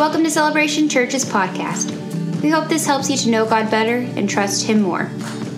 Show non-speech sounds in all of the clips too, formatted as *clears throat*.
Welcome to Celebration Church's podcast. We hope this helps you to know God better and trust Him more.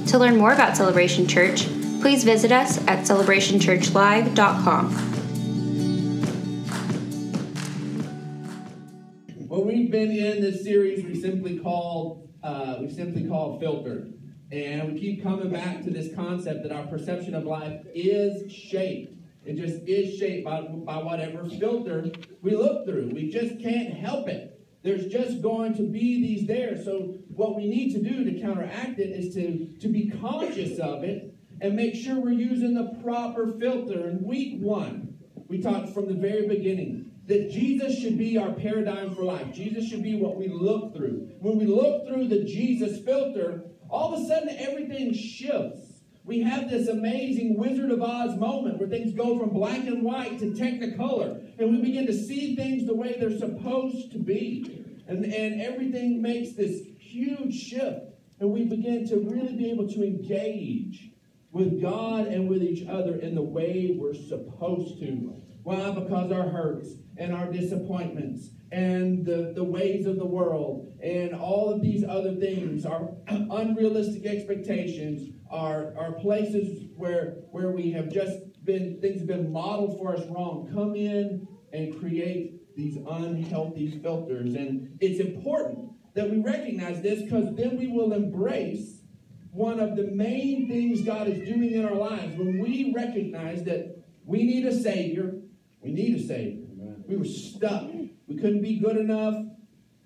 To learn more about Celebration Church, please visit us at celebrationchurchlive.com. Well, we've been in this series we simply call uh, we simply call filtered, and we keep coming back to this concept that our perception of life is shaped. It just is shaped by, by whatever filter we look through. We just can't help it. There's just going to be these there. So what we need to do to counteract it is to, to be conscious of it and make sure we're using the proper filter. In week one, we talked from the very beginning that Jesus should be our paradigm for life. Jesus should be what we look through. When we look through the Jesus filter, all of a sudden everything shifts. We have this amazing Wizard of Oz moment where things go from black and white to technicolor, and we begin to see things the way they're supposed to be. And, and everything makes this huge shift, and we begin to really be able to engage with God and with each other in the way we're supposed to. Why? Because our hurts and our disappointments and the, the ways of the world and all of these other things, our *clears throat* unrealistic expectations, are, are places where, where we have just been, things have been modeled for us wrong, come in and create these unhealthy filters. And it's important that we recognize this because then we will embrace one of the main things God is doing in our lives when we recognize that we need a Savior. We need a Savior. We were stuck. We couldn't be good enough.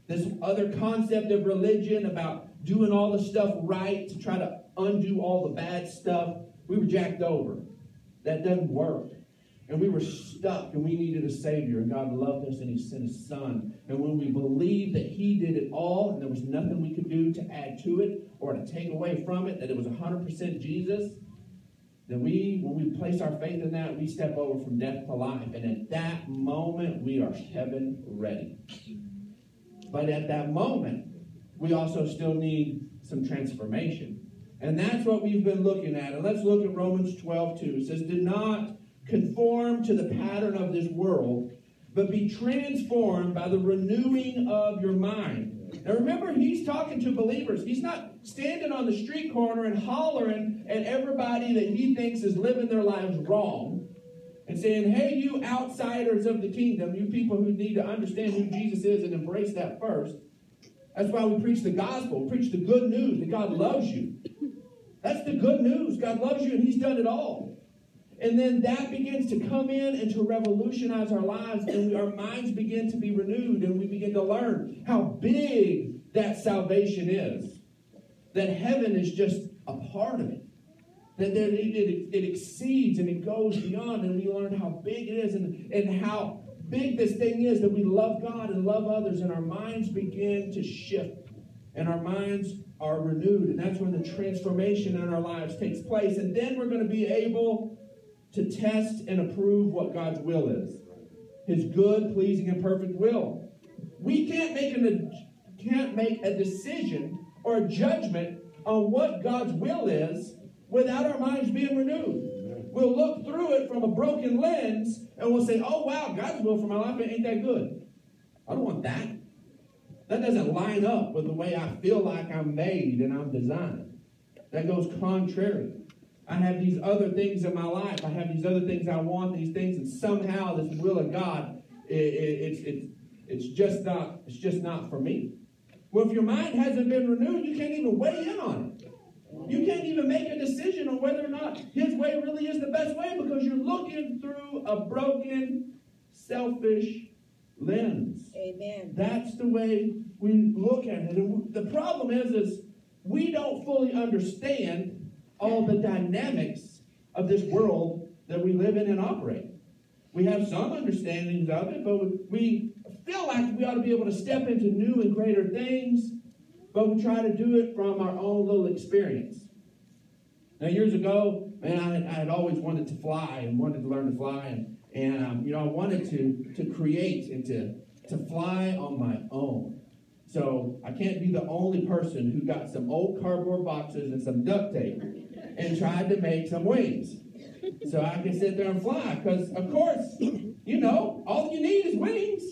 This other concept of religion about doing all the stuff right to try to undo all the bad stuff. We were jacked over. That doesn't work. And we were stuck and we needed a Savior. And God loved us and He sent His Son. And when we believed that He did it all and there was nothing we could do to add to it or to take away from it, that it was 100% Jesus, then we, when we place our faith in that, we step over from death to life. And at that moment, we are heaven ready. But at that moment, we also still need some transformation. And that's what we've been looking at. And let's look at Romans 12, 2. It says, Do not conform to the pattern of this world, but be transformed by the renewing of your mind. Now remember, he's talking to believers. He's not standing on the street corner and hollering at everybody that he thinks is living their lives wrong and saying, Hey, you outsiders of the kingdom, you people who need to understand who Jesus is and embrace that first. That's why we preach the gospel, preach the good news that God loves you. That's the good news. God loves you and He's done it all. And then that begins to come in and to revolutionize our lives, and our minds begin to be renewed, and we begin to learn how big that salvation is. That heaven is just a part of it. That, it, it, it exceeds and it goes beyond, and we learn how big it is and, and how big this thing is that we love God and love others, and our minds begin to shift, and our minds are renewed. And that's when the transformation in our lives takes place. And then we're going to be able to test and approve what God's will is His good, pleasing, and perfect will. We can't make, an, can't make a decision or a judgment on what God's will is without our minds being renewed. We'll look through it from a broken lens and we'll say, oh, wow, God's will for my life ain't that good. I don't want that. That doesn't line up with the way I feel like I'm made and I'm designed. That goes contrary. I have these other things in my life. I have these other things I want, these things, and somehow this will of God, it, it, it's, it's, it's just not, it's just not for me. Well, if your mind hasn't been renewed, you can't even weigh in on it. You can't even make a decision on whether or not his way really is the best way because you're looking through a broken, selfish lens. Amen. That's the way we look at it. And the problem is, is we don't fully understand all the dynamics of this world that we live in and operate. We have some understandings of it, but we feel like we ought to be able to step into new and greater things, but we try to do it from our own little experience. Now, years ago, man, I had, I had always wanted to fly and wanted to learn to fly, and, and um, you know, I wanted to, to create and to, to fly on my own. So I can't be the only person who got some old cardboard boxes and some duct tape and tried to make some wings. So I can sit there and fly. Because, of course, you know, all you need is wings.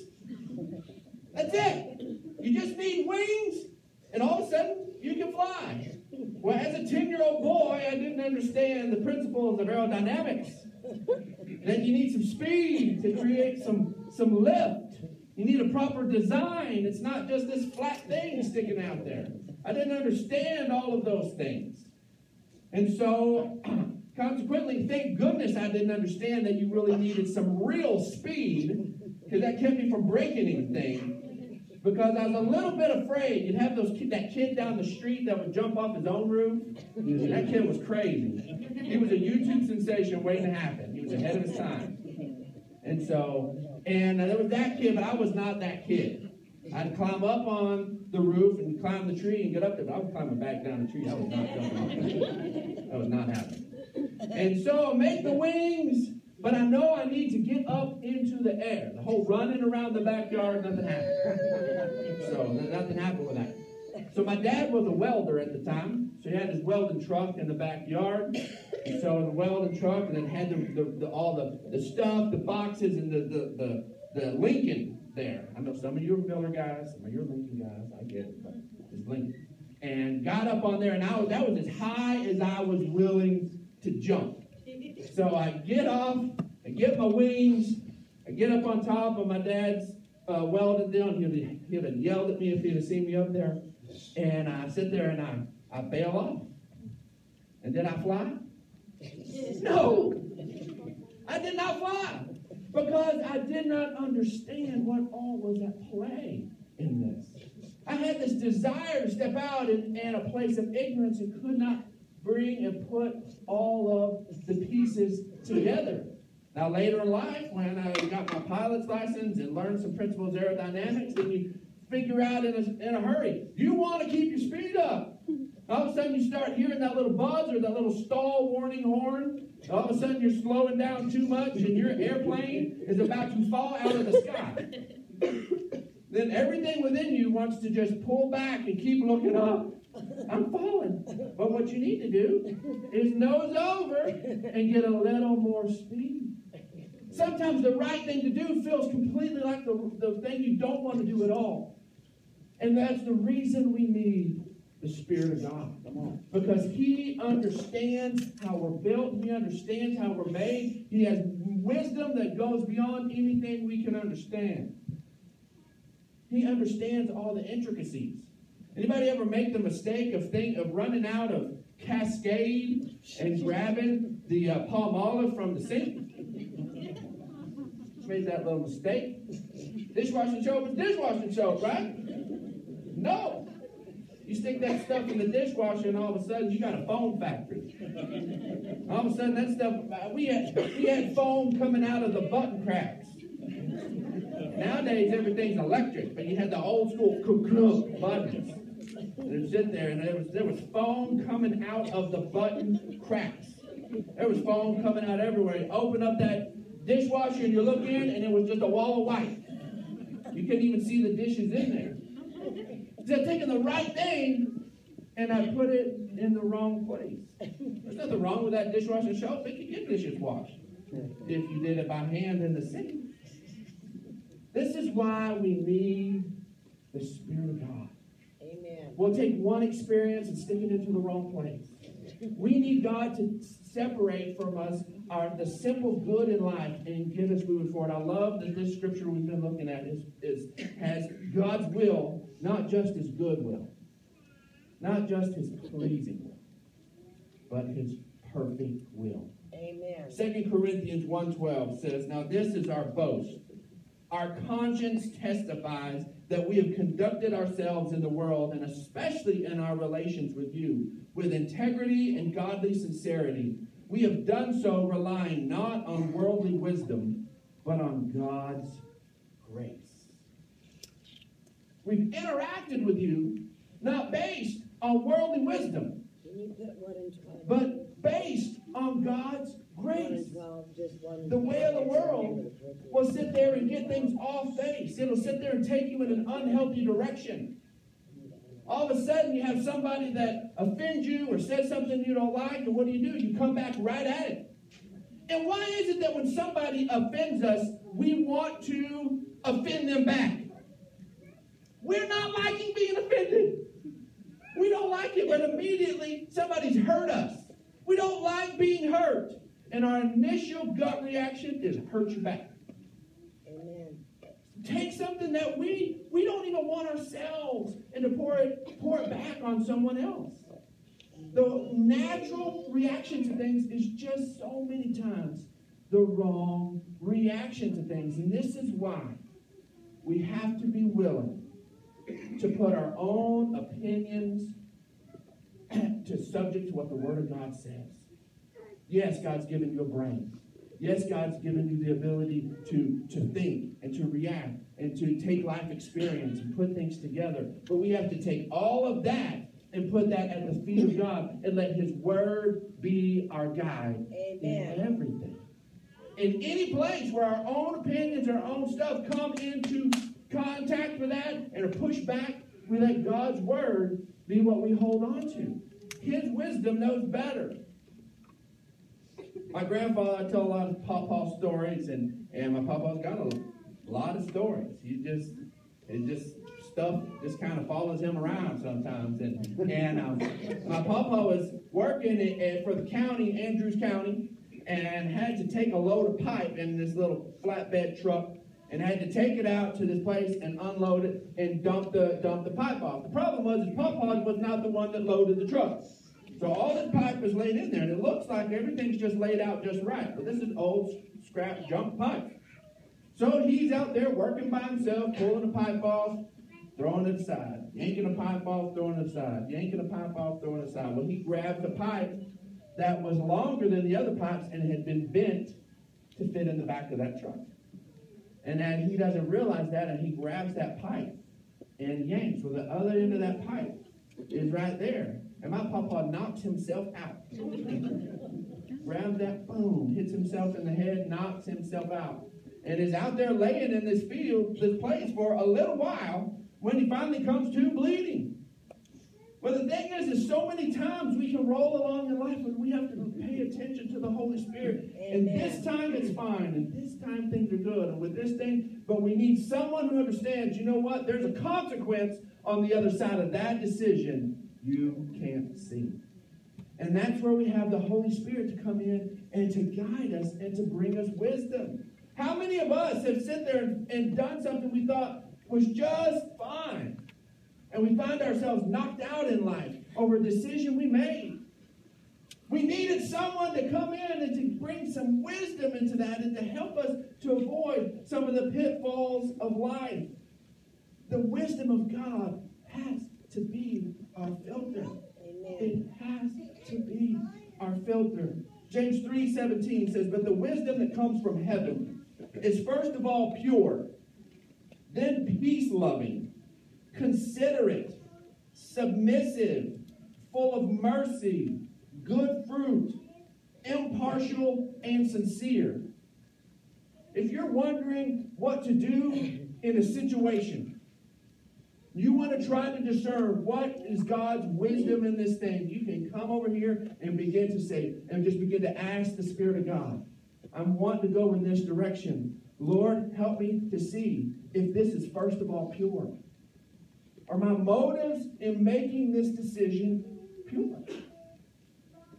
That's it. You just need wings, and all of a sudden you can fly. Well, as a 10 year old boy, I didn't understand the principles of aerodynamics. Then you need some speed to create some, some lift. You need a proper design. It's not just this flat thing sticking out there. I didn't understand all of those things. And so, *clears throat* consequently, thank goodness I didn't understand that you really needed some real speed because that kept me from breaking anything. Because I was a little bit afraid. You'd have those that kid down the street that would jump off his own roof. That kid was crazy. He was a YouTube sensation waiting to happen. He was ahead of his time. And so, and there was that kid, but I was not that kid. I'd climb up on the roof and climb the tree and get up there, but I was climbing back down the tree. I was not jumping off. That was not happening. And so make the wings, but I know I need to get up into the air. The whole running around the backyard, nothing happened. So nothing happened with that. So my dad was a welder at the time. So he had his welding truck in the backyard. So the welding truck, and then had the, the, the, all the, the stuff, the boxes, and the, the, the, the Lincoln there. I know some of you are Miller guys, some of you are Lincoln guys. I get it, but it's Lincoln. And got up on there, and I was, that was as high as I was willing to jump. So I get off, I get my wings, I get up on top of my dad's uh, welded down. He'd, he'd have yelled at me if he'd have seen me up there. And I sit there and I, I bail off. And did I fly? No! I did not fly because I did not understand what all was at play in this. I had this desire to step out in, in a place of ignorance and could not bring and put all of the pieces together. Now, later in life, when I got my pilot's license and learned some principles of aerodynamics, then you figure out in a, in a hurry, you want to keep your speed up. All of a sudden, you start hearing that little buzz or that little stall warning horn. All of a sudden, you're slowing down too much and your airplane is about to fall out of the sky. then everything within you wants to just pull back and keep looking up. I'm falling. But what you need to do is nose over and get a little more speed. Sometimes the right thing to do feels completely like the, the thing you don't want to do at all. And that's the reason we need the Spirit of God. Come on. Because He understands how we're built, He understands how we're made. He has wisdom that goes beyond anything we can understand. He understands all the intricacies. Anybody ever make the mistake of think of running out of Cascade and grabbing the uh, Palmolive from the sink? *laughs* Made that little mistake. Dishwashing soap is dishwashing soap, right? No. You stick that stuff in the dishwasher, and all of a sudden you got a foam factory. All of a sudden that stuff we had we had foam coming out of the button cracks. Nowadays everything's electric, but you had the old school cuckoo buttons. And sit there, and there was there was foam coming out of the button cracks. There was foam coming out everywhere. You open up that dishwasher and you look in, and it was just a wall of white. You couldn't even see the dishes in there. They're taking the right thing, and I put it in the wrong place. There's nothing wrong with that dishwasher soap. It can get dishes washed if you did it by hand in the sink. This is why we need the Spirit of God. Amen. We'll take one experience and stick it into the wrong place. We need God to separate from us our the simple good in life and get us moving forward. I love that this scripture we've been looking at is, is has God's will, not just his good will, not just his pleasing will, but his perfect will. Amen. Second Corinthians 1.12 says, Now this is our boast. Our conscience testifies that we have conducted ourselves in the world, and especially in our relations with you, with integrity and godly sincerity. We have done so relying not on worldly wisdom, but on God's grace. We've interacted with you not based on worldly wisdom, but based on God's grace. The way of the world will sit there and get things off base. It'll sit there and take you in an unhealthy direction. All of a sudden, you have somebody that offends you or says something you don't like, and what do you do? You come back right at it. And why is it that when somebody offends us, we want to offend them back? We're not liking being offended. We don't like it, but immediately somebody's hurt us. We don't like being hurt. And our initial gut reaction is hurt you back. Amen. Take something that we we don't even want ourselves and to pour it pour it back on someone else. The natural reaction to things is just so many times the wrong reaction to things. And this is why we have to be willing to put our own opinions *clears throat* to subject to what the Word of God says. Yes, God's given you a brain. Yes, God's given you the ability to, to think and to react and to take life experience and put things together. But we have to take all of that and put that at the feet of God and let His Word be our guide Amen. in everything. In any place where our own opinions, our own stuff come into contact with that and are pushed back, we let God's Word be what we hold on to. His wisdom knows better. My grandfather, I tell a lot of pawpaw stories, and, and my pawpaw's got a lot of stories. He just, it just, stuff just kind of follows him around sometimes. And, and um, my papa was working at, at, for the county, Andrews County, and had to take a load of pipe in this little flatbed truck and had to take it out to this place and unload it and dump the dump the pipe off. The problem was his papa was not the one that loaded the truck. So all this pipe is laid in there, and it looks like everything's just laid out just right. But this is old scrap junk pipe. So he's out there working by himself, pulling the pipe off, throwing it aside, yanking a pipe off, throwing it aside, yanking a pipe off, throwing it aside. Well, he grabbed a pipe that was longer than the other pipes and had been bent to fit in the back of that truck. And then he doesn't realize that, and he grabs that pipe and yanks. Well, the other end of that pipe is right there. And my papa knocks himself out. Grabs that, boom, hits himself in the head, knocks himself out. And is out there laying in this field, this place for a little while when he finally comes to bleeding. But the thing is, is so many times we can roll along in life and we have to pay attention to the Holy Spirit. Amen. And this time it's fine, and this time things are good, and with this thing, but we need someone who understands, you know what? There's a consequence on the other side of that decision you can't see. And that's where we have the Holy Spirit to come in and to guide us and to bring us wisdom. How many of us have sit there and done something we thought was just fine? and we find ourselves knocked out in life over a decision we made. We needed someone to come in and to bring some wisdom into that and to help us to avoid some of the pitfalls of life. The wisdom of God has to be our filter. It has to be our filter. James 3:17 says, "But the wisdom that comes from heaven is first of all pure, then peace-loving, considerate, submissive, full of mercy, good fruit, impartial, and sincere. If you're wondering what to do in a situation, you want to try to discern what is God's wisdom in this thing, you can come over here and begin to say, and just begin to ask the Spirit of God. I'm wanting to go in this direction. Lord, help me to see if this is first of all pure. Are my motives in making this decision pure?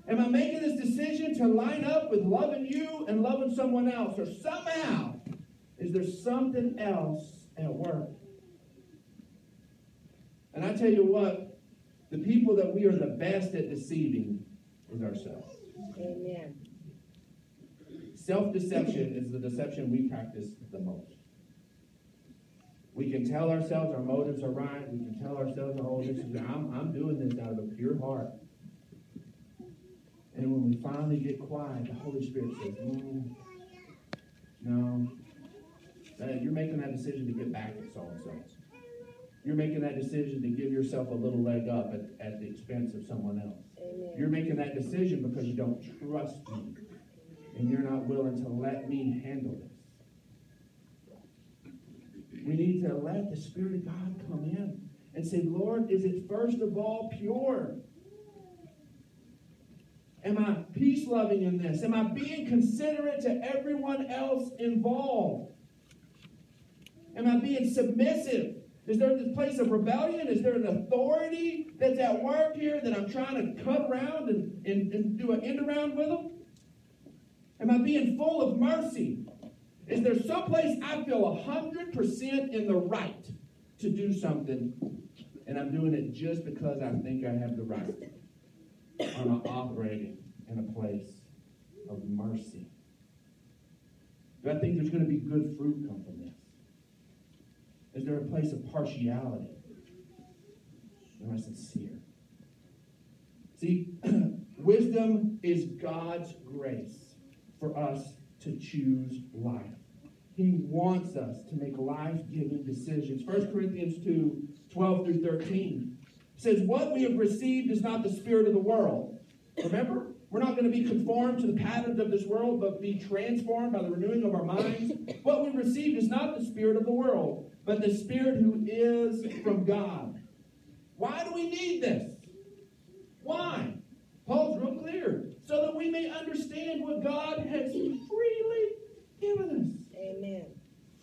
Am I making this decision to line up with loving you and loving someone else? Or somehow, is there something else at work? And I tell you what, the people that we are the best at deceiving is ourselves. Amen. Self deception is the deception we practice the most. We can tell ourselves our motives are right. We can tell ourselves, oh, this is, I'm, I'm doing this out of a pure heart. And when we finally get quiet, the Holy Spirit says, mm, no, you're making that decision to get back at so and so. You're making that decision to give yourself a little leg up at, at the expense of someone else. Amen. You're making that decision because you don't trust me and you're not willing to let me handle this. We need to let the Spirit of God come in and say, Lord, is it first of all pure? Am I peace loving in this? Am I being considerate to everyone else involved? Am I being submissive? Is there this place of rebellion? Is there an authority that's at work here that I'm trying to cut around and, and, and do an end around with them? Am I being full of mercy? Is there someplace I feel 100% in the right to do something and I'm doing it just because I think I have the right? Am I operating in a place of mercy? Do I think there's going to be good fruit come from this? Is there a place of partiality? Am I sincere? See, *clears throat* wisdom is God's grace for us to choose life. He wants us to make life giving decisions. 1 Corinthians 2 12 through 13 says, What we have received is not the spirit of the world. Remember? We're not going to be conformed to the patterns of this world, but be transformed by the renewing of our minds. What we received is not the spirit of the world, but the spirit who is from God. Why do we need this? Why? Paul's real clear. So that we may understand what God has freely given us. Amen.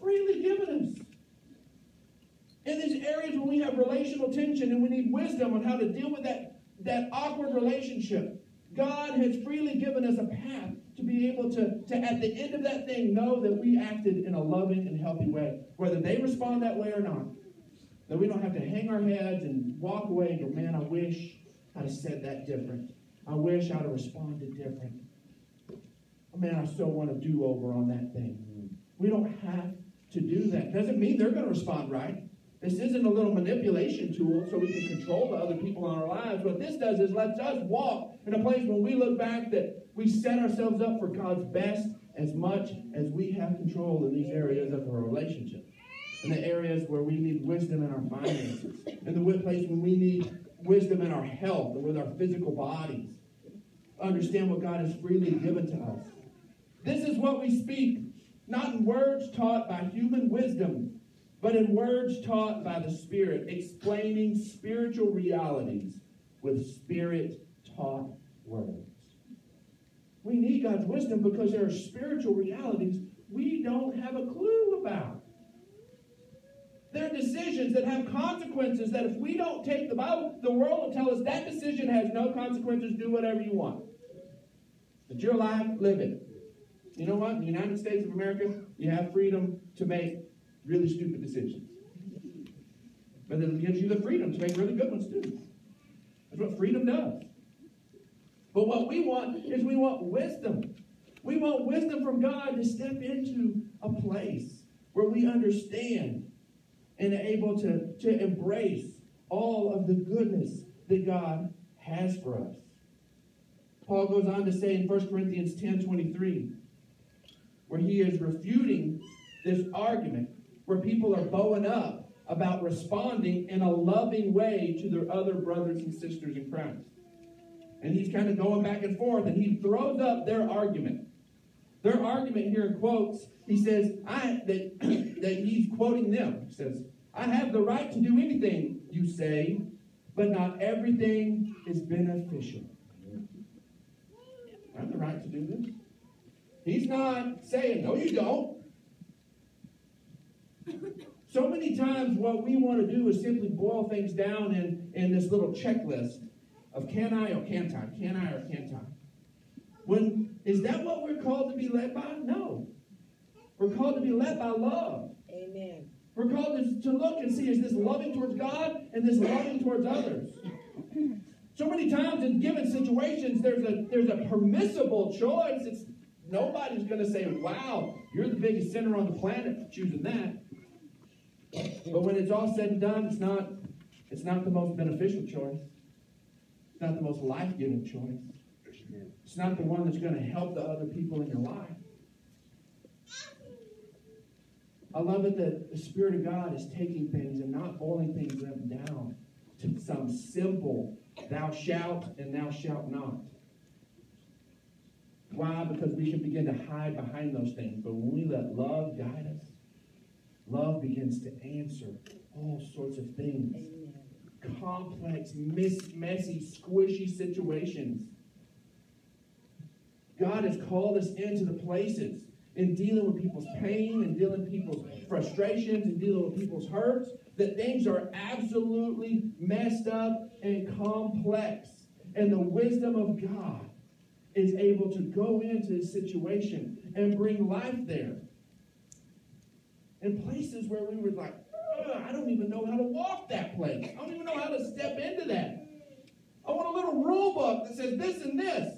Freely given us. In these areas where we have relational tension and we need wisdom on how to deal with that, that awkward relationship, God has freely given us a path to be able to, to, at the end of that thing, know that we acted in a loving and healthy way, whether they respond that way or not. That we don't have to hang our heads and walk away and go, man, I wish I'd have said that different. I wish I'd have responded different. Oh, man, I still want a do over on that thing. We don't have to do that. Doesn't mean they're going to respond right. This isn't a little manipulation tool so we can control the other people in our lives. What this does is lets us walk in a place when we look back that we set ourselves up for God's best as much as we have control in these areas of our relationship. In the areas where we need wisdom in our finances. In the place when we need wisdom in our health and with our physical bodies. Understand what God has freely given to us. This is what we speak, not in words taught by human wisdom, but in words taught by the Spirit, explaining spiritual realities with Spirit taught words. We need God's wisdom because there are spiritual realities we don't have a clue about. There are decisions that have consequences that if we don't take the Bible, the world will tell us that decision has no consequences, do whatever you want. It's your life, live it. You know what? In the United States of America, you have freedom to make really stupid decisions. But then it gives you the freedom to make really good ones too. That's what freedom does. But what we want is we want wisdom. We want wisdom from God to step into a place where we understand and are able to, to embrace all of the goodness that God has for us. Paul goes on to say in 1 Corinthians 10 23, where he is refuting this argument where people are bowing up about responding in a loving way to their other brothers and sisters in Christ. And he's kind of going back and forth, and he throws up their argument. Their argument here in quotes, he says, I that, *clears throat* that he's quoting them. He says, I have the right to do anything, you say, but not everything is beneficial. I have the right to do this. He's not saying, no, you don't. So many times, what we want to do is simply boil things down in, in this little checklist of can I or can't I, can I or can't I. When is that what we're called to be led by? No. We're called to be led by love. Amen. We're called to, to look and see is this loving towards God and this loving towards others. So many times in given situations, there's a there's a permissible choice. It's nobody's going to say, "Wow, you're the biggest sinner on the planet for choosing that." But when it's all said and done, it's not it's not the most beneficial choice. It's not the most life-giving choice. It's not the one that's going to help the other people in your life. I love it that the Spirit of God is taking things and not boiling things up down to some simple thou shalt and thou shalt not. Why? Because we can begin to hide behind those things. But when we let love guide us, love begins to answer all sorts of things. Complex, messy, squishy situations. God has called us into the places in dealing with people's pain and dealing with people's frustrations and dealing with people's hurts that things are absolutely messed up and complex. And the wisdom of God is able to go into a situation and bring life there. In places where we were like, I don't even know how to walk that place. I don't even know how to step into that. I want a little rule book that says this and this.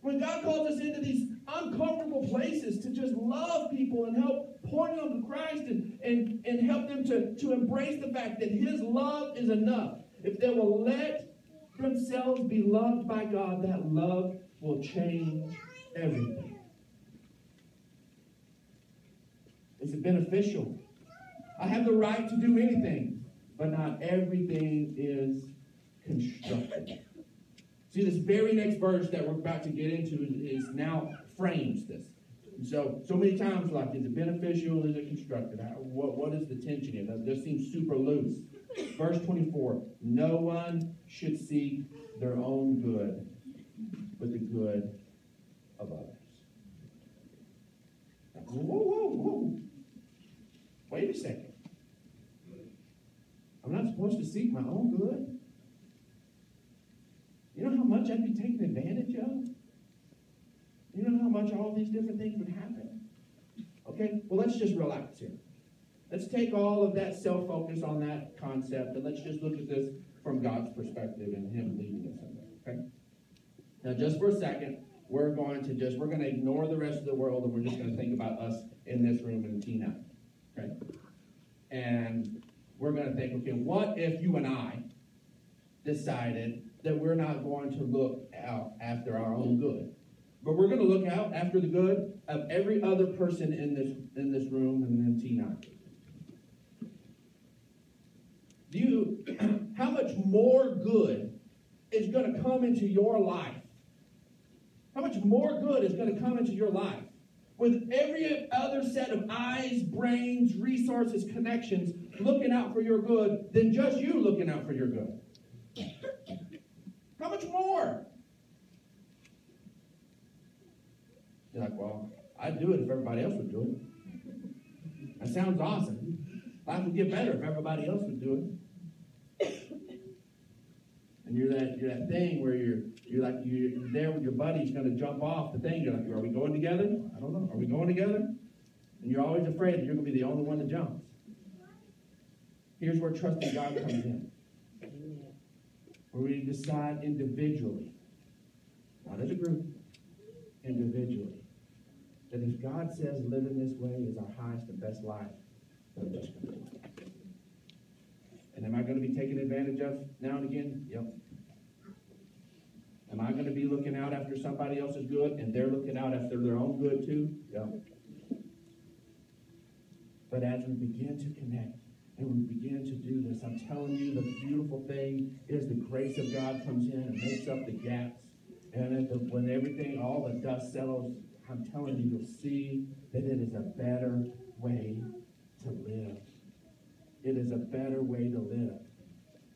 When God calls us into these uncomfortable places to just love people and help point them to Christ and, and, and help them to, to embrace the fact that His love is enough. If they will let themselves be loved by God, that love will change everything. Is it beneficial? I have the right to do anything, but not everything is constructive. See, this very next verse that we're about to get into is, now frames this. And so, so many times, like, is it beneficial? Is it constructive? What, what is the tension here? Just seems super loose. Verse 24 No one should seek their own good, but the good of others. Whoa, whoa, whoa. Wait a second. I'm not supposed to seek my own good? You know how much I'd be taken advantage of? You know how much all these different things would happen? Okay, well, let's just relax here. Let's take all of that self focus on that concept and let's just look at this from God's perspective and Him leading us in there. Okay? Now, just for a second, we're going to just, we're going to ignore the rest of the world and we're just going to think about us in this room and Tina. And we're going to think, okay, what if you and I decided that we're not going to look out after our own good? But we're going to look out after the good of every other person in this in this room and in T9. Do you *clears throat* how much more good is going to come into your life? How much more good is going to come into your life with every other set of eyes, brains, resources, connections looking out for your good than just you looking out for your good? How much more? You're like, well, I'd do it if everybody else would do it. That sounds awesome. Life would get better if everybody else would do it. And you're that you're that thing where you're you're like you're there with your buddy's to jump off the thing. You're like, are we going together? I don't know. Are we going together? And you're always afraid that you're to be the only one that jumps. Here's where trusting God comes in. Where we decide individually, not as a group, individually, that if God says living this way is our highest and best life, we're just to do it. And am I going to be taken advantage of now and again? Yep. Am I going to be looking out after somebody else's good and they're looking out after their own good too? Yep. But as we begin to connect and we begin to do this, I'm telling you, the beautiful thing is the grace of God comes in and makes up the gaps. And the, when everything, all the dust settles, I'm telling you, you'll see that it is a better way to live. It is a better way to live.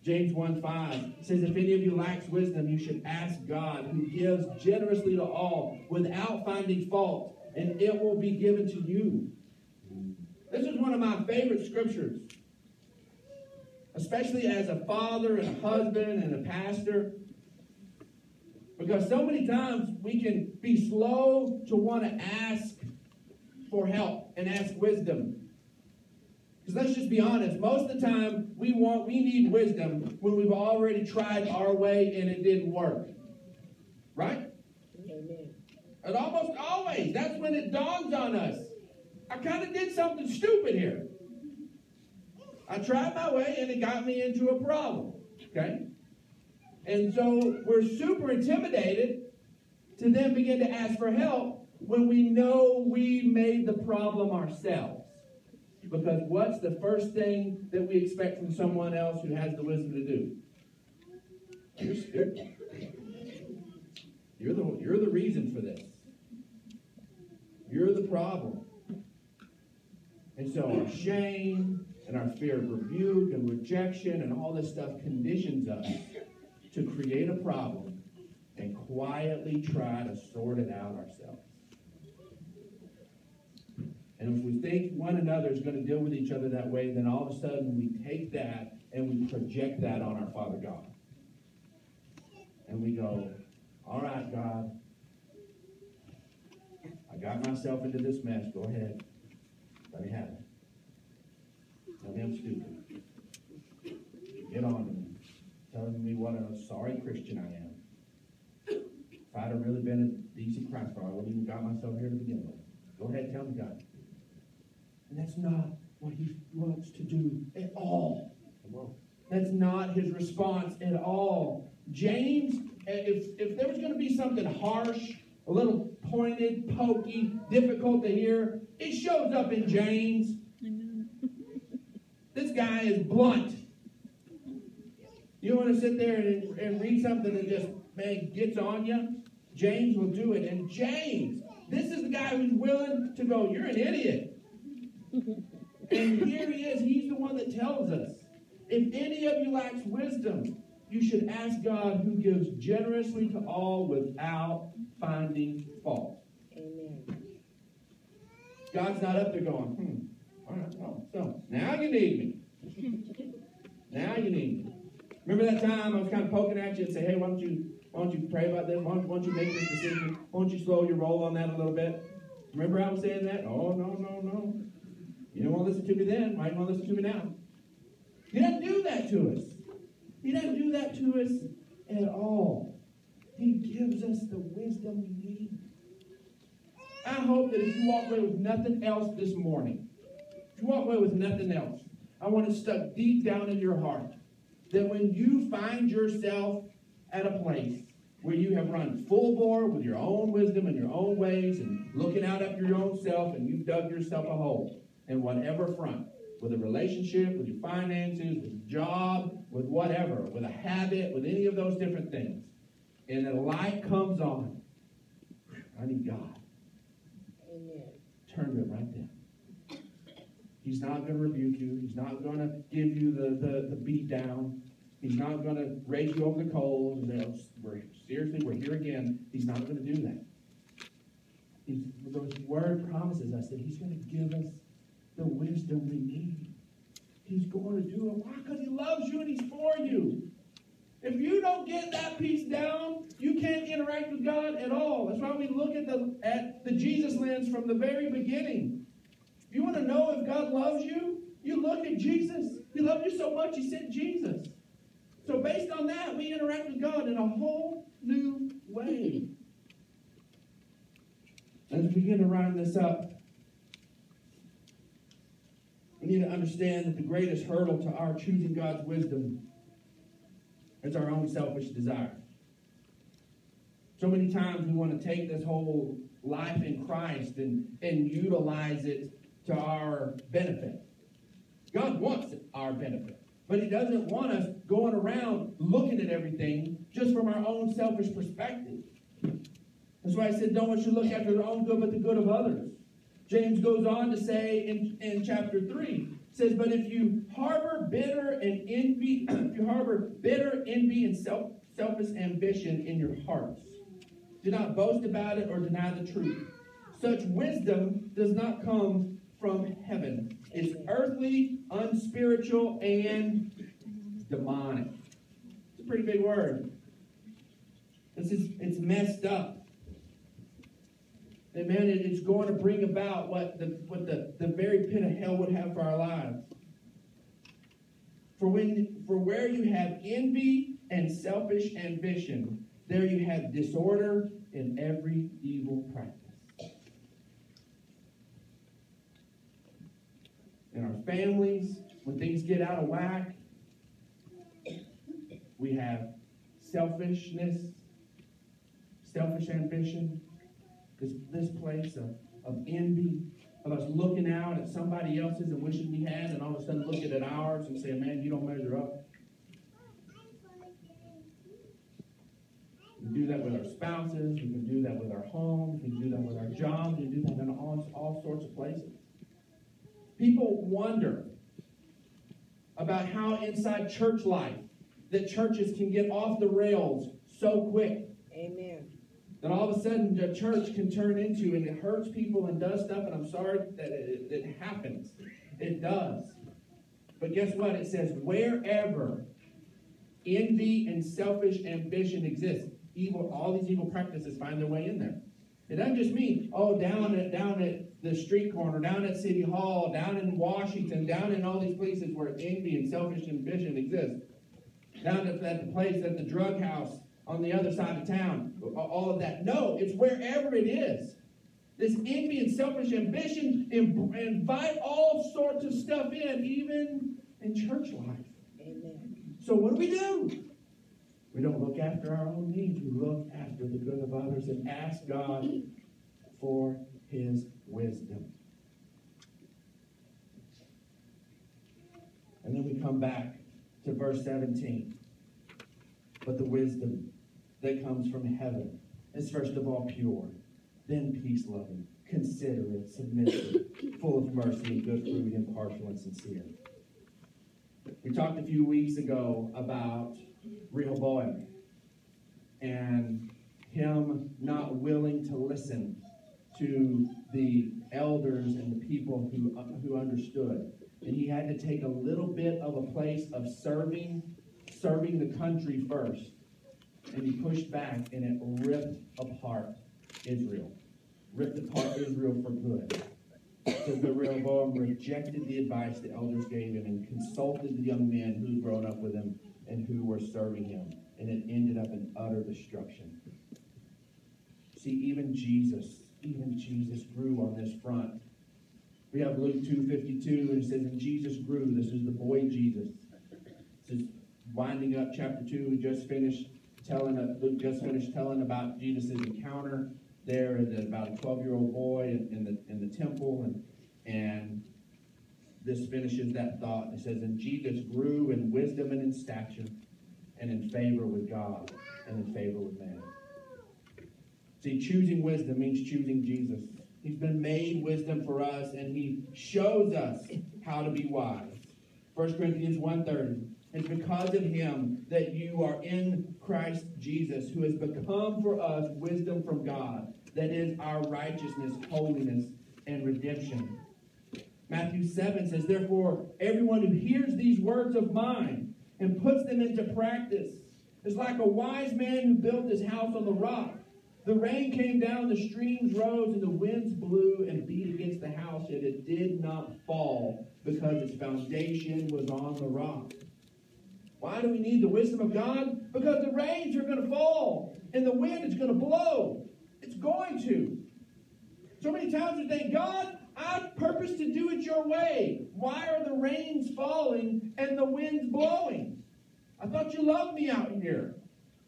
James 1 5 says, If any of you lacks wisdom, you should ask God, who gives generously to all without finding fault, and it will be given to you. This is one of my favorite scriptures, especially as a father and a husband and a pastor. Because so many times we can be slow to want to ask for help and ask wisdom. Because let's just be honest, most of the time we want we need wisdom when we've already tried our way and it didn't work. Right? Amen. And almost always, that's when it dawns on us. I kind of did something stupid here. I tried my way and it got me into a problem. Okay? And so we're super intimidated to then begin to ask for help when we know we made the problem ourselves. Because what's the first thing that we expect from someone else who has the wisdom to do? You're. You're the, you're the reason for this. You're the problem. And so our shame and our fear of rebuke and rejection and all this stuff conditions us to create a problem and quietly try to sort it out ourselves. And if we think one another is going to deal with each other that way, then all of a sudden we take that and we project that on our Father God. And we go, all right, God, I got myself into this mess. Go ahead. Let me have it. Tell me I'm stupid. Get on to me. Telling me what a sorry Christian I am. If I'd have really been a decent Christ follower, I wouldn't even got myself here to begin with. Go ahead, tell me, God. And that's not what he wants to do at all. That's not his response at all. James, eh, if, if there was going to be something harsh, a little pointed, pokey, difficult to hear, it shows up in James. this guy is blunt. You want to sit there and, and read something that just, man, gets on you? James will do it. And James, this is the guy who's willing to go, you're an idiot. And here he is. He's the one that tells us if any of you lacks wisdom, you should ask God who gives generously to all without finding fault. Amen. God's not up there going, hmm, all right, well, so now you need me. now you need me. Remember that time I was kind of poking at you and say, hey, why don't you why don't you pray about this? Why don't, why don't you make this decision? Why don't you slow your roll on that a little bit? Remember I was saying that? Oh, no, no, no. You don't want to listen to me then. Why do you want to listen to me now? He doesn't do that to us. He doesn't do that to us at all. He gives us the wisdom we need. I hope that if you walk away with nothing else this morning, if you walk away with nothing else, I want it stuck deep down in your heart that when you find yourself at a place where you have run full bore with your own wisdom and your own ways and looking out at your own self and you've dug yourself a hole in whatever front, with a relationship, with your finances, with your job, with whatever, with a habit, with any of those different things. And the light comes on. I need God. Amen. Turn it right there. He's not going to rebuke you. He's not going to give you the, the, the beat down. He's not going to raise you over the coals and say, oh, we're, seriously, we're here again. He's not going to do that. He's, the word promises us that he's going to give us the wisdom we need. He's going to do it. Why? Because he loves you and he's for you. If you don't get that piece down, you can't interact with God at all. That's why we look at the at the Jesus lens from the very beginning. If you want to know if God loves you, you look at Jesus. He loved you so much, he sent Jesus. So, based on that, we interact with God in a whole new way. We begin to round this up, we need to understand that the greatest hurdle to our choosing God's wisdom is our own selfish desire. So many times we want to take this whole life in Christ and, and utilize it to our benefit. God wants our benefit. But he doesn't want us going around looking at everything just from our own selfish perspective. That's why I said, no one should look after their own good, but the good of others. James goes on to say in, in chapter 3, says, But if you harbor bitter and envy, *clears throat* if you harbor bitter envy and self, selfish ambition in your hearts, do not boast about it or deny the truth. Such wisdom does not come from heaven. It's earthly, unspiritual, and demonic. It's a pretty big word. Is it's messed up. And man, it's going to bring about what the what the, the very pit of hell would have for our lives. For when for where you have envy and selfish ambition, there you have disorder in every evil practice. in our families, when things get out of whack, we have selfishness, selfish ambition, this, this place of, of envy, of us looking out at somebody else's and wishing we had, and all of a sudden looking at ours and saying, man, you don't measure up. We do that with our spouses, we can do that with our homes, we can do that with our jobs, we can do that in all, all sorts of places. People wonder about how inside church life that churches can get off the rails so quick. Amen. That all of a sudden the church can turn into and it hurts people and does stuff, and I'm sorry that it, it happens. It does. But guess what? It says, wherever envy and selfish ambition exist, evil, all these evil practices find their way in there. It doesn't just mean, oh, down at down at the street corner, down at City Hall, down in Washington, down in all these places where envy and selfish ambition exist. Down at, at the place at the drug house on the other side of town, all of that. No, it's wherever it is. This envy and selfish ambition invite all sorts of stuff in, even in church life. Amen. So what do we do? We don't look after our own needs. We look after the good of others and ask God for his wisdom. And then we come back to verse 17. But the wisdom that comes from heaven is first of all pure, then peace loving, considerate, submissive, full of mercy and good fruit, impartial and sincere. We talked a few weeks ago about Rehoboam and him not willing to listen to the elders and the people who, who understood. And he had to take a little bit of a place of serving, serving the country first. And he pushed back and it ripped apart Israel. Ripped apart Israel for good. So the Rehoboam rejected the advice the elders gave him and consulted the young men who had grown up with him and who were serving him. And it ended up in utter destruction. See, even Jesus, even Jesus grew on this front. We have Luke 2.52, and it says, and Jesus grew. This is the boy Jesus. This is winding up chapter 2. We just finished telling, uh, Luke just finished telling about Jesus' encounter there about a 12-year-old boy in, in, the, in the temple. And, and this finishes that thought. It says, and Jesus grew in wisdom and in stature and in favor with God and in favor with man. See, choosing wisdom means choosing Jesus. He's been made wisdom for us, and he shows us how to be wise. 1 Corinthians 1.30 It's because of him that you are in Christ Jesus, who has become for us wisdom from God, that is our righteousness, holiness, and redemption. Matthew 7 says, Therefore, everyone who hears these words of mine and puts them into practice is like a wise man who built his house on the rock. The rain came down, the streams rose, and the winds blew and beat against the house, yet it did not fall because its foundation was on the rock. Why do we need the wisdom of God? Because the rains are going to fall and the wind is going to blow. It's going to. So many times we think, God, I purpose to do it your way. Why are the rains falling and the winds blowing? I thought you loved me out here.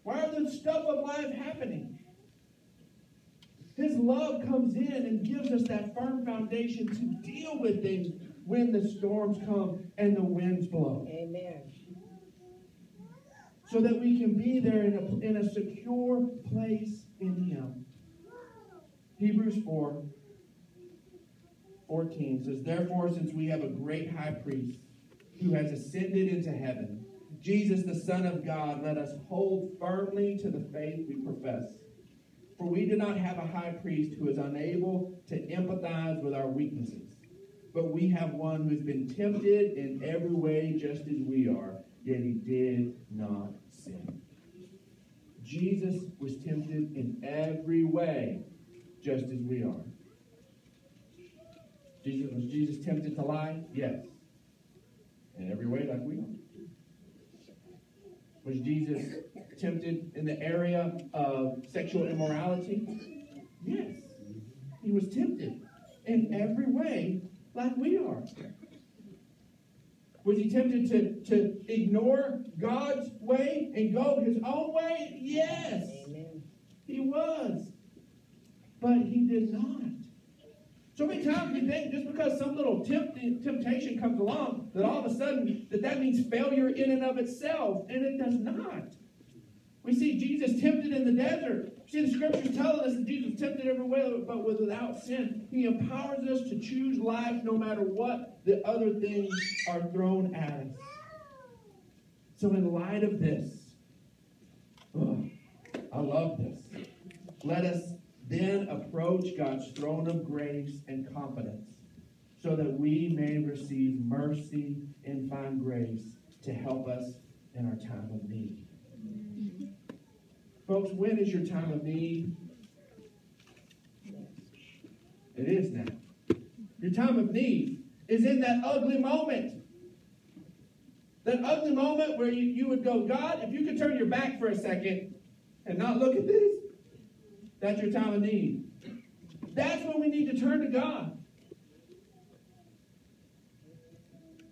Why are the stuff of life happening? His love comes in and gives us that firm foundation to deal with things when the storms come and the winds blow. Amen. So that we can be there in a, in a secure place in Him. Hebrews 4 14 says, Therefore, since we have a great high priest who has ascended into heaven, Jesus, the Son of God, let us hold firmly to the faith we profess. For we do not have a high priest who is unable to empathize with our weaknesses, but we have one who has been tempted in every way just as we are, yet he did not sin. Jesus was tempted in every way just as we are. Jesus, was Jesus tempted to lie? Yes. In every way, like we are. Was Jesus tempted in the area of sexual immorality? Yes. He was tempted in every way, like we are. Was he tempted to, to ignore God's way and go his own way? Yes. Amen. He was. But he did not. So many times we think just because some little temptation comes along that all of a sudden that that means failure in and of itself, and it does not. We see Jesus tempted in the desert. See, the scriptures tell us that Jesus tempted every way, but without sin. He empowers us to choose life no matter what the other things are thrown at us. So, in light of this, oh, I love this. Let us then approach God's throne of grace and confidence so that we may receive mercy and find grace to help us in our time of need. Folks, when is your time of need? It is now. Your time of need is in that ugly moment. That ugly moment where you, you would go, God, if you could turn your back for a second and not look at this, that's your time of need. That's when we need to turn to God.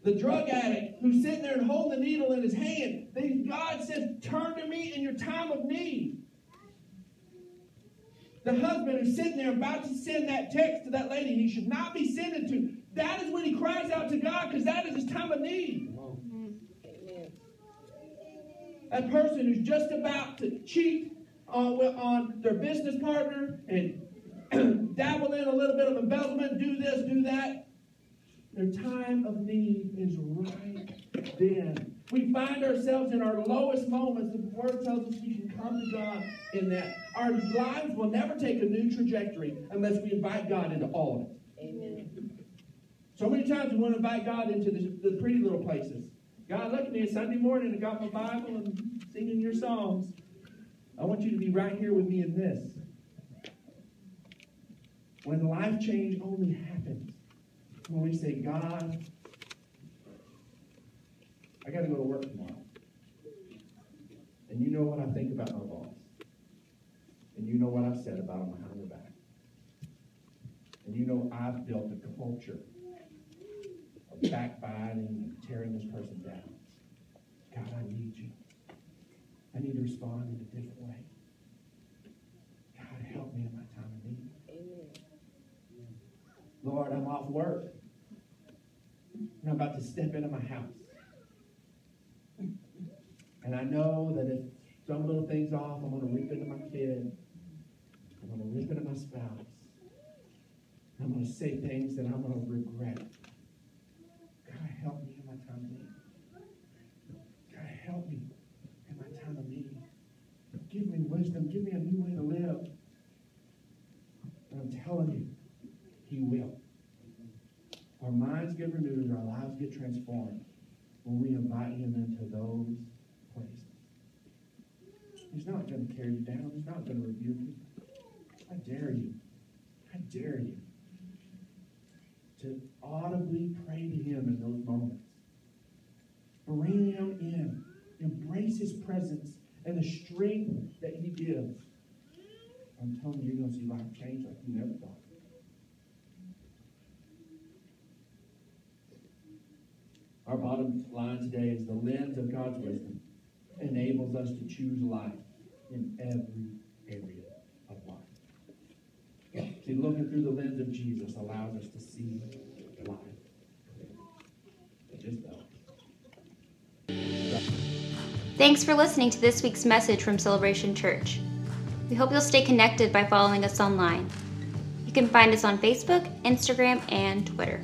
The drug addict who's sitting there and holding the needle in his hand, God says, Turn to me in your time of need. The husband who's sitting there about to send that text to that lady he should not be sending to, that is when he cries out to God because that is his time of need. That person who's just about to cheat on, on their business partner and *clears throat* dabble in a little bit of embezzlement, do this, do that. Their time of need is right then. We find ourselves in our lowest moments. The Word tells us we can come to God in that. Our lives will never take a new trajectory unless we invite God into all of it. Amen. So many times we want to invite God into the, the pretty little places. God, look at me. Sunday morning. I got my Bible and singing your songs. I want you to be right here with me in this. When life change only happens when we say, God, I got to go to work tomorrow. And you know what I think about my boss. And you know what I've said about him behind their back. And you know I've built a culture of backbiting and tearing this person down. God, I need you. I need to respond in a different way. God, help me in my time of need. Amen. Lord, I'm off work. And I'm about to step into my house. And I know that if some little things off, I'm going to rip into my kid. I'm going to rip into my spouse. I'm going to say things that I'm going to regret. God, help me in my time of need. God, help me in my time of need. Give me wisdom. Give me a new way to live. And I'm telling you, He will. Our minds get renewed, our lives get transformed when we invite Him into those places. He's not going to carry you down. He's not going to rebuke you. I dare you. I dare you to audibly pray to Him in those moments. Bring Him in. Embrace His presence and the strength that He gives. I'm telling you, you're going to see life change like you never thought. Our bottom line today is the lens of God's wisdom enables us to choose life in every area of life. See, looking through the lens of Jesus allows us to see life. Just Thanks for listening to this week's message from Celebration Church. We hope you'll stay connected by following us online. You can find us on Facebook, Instagram, and Twitter.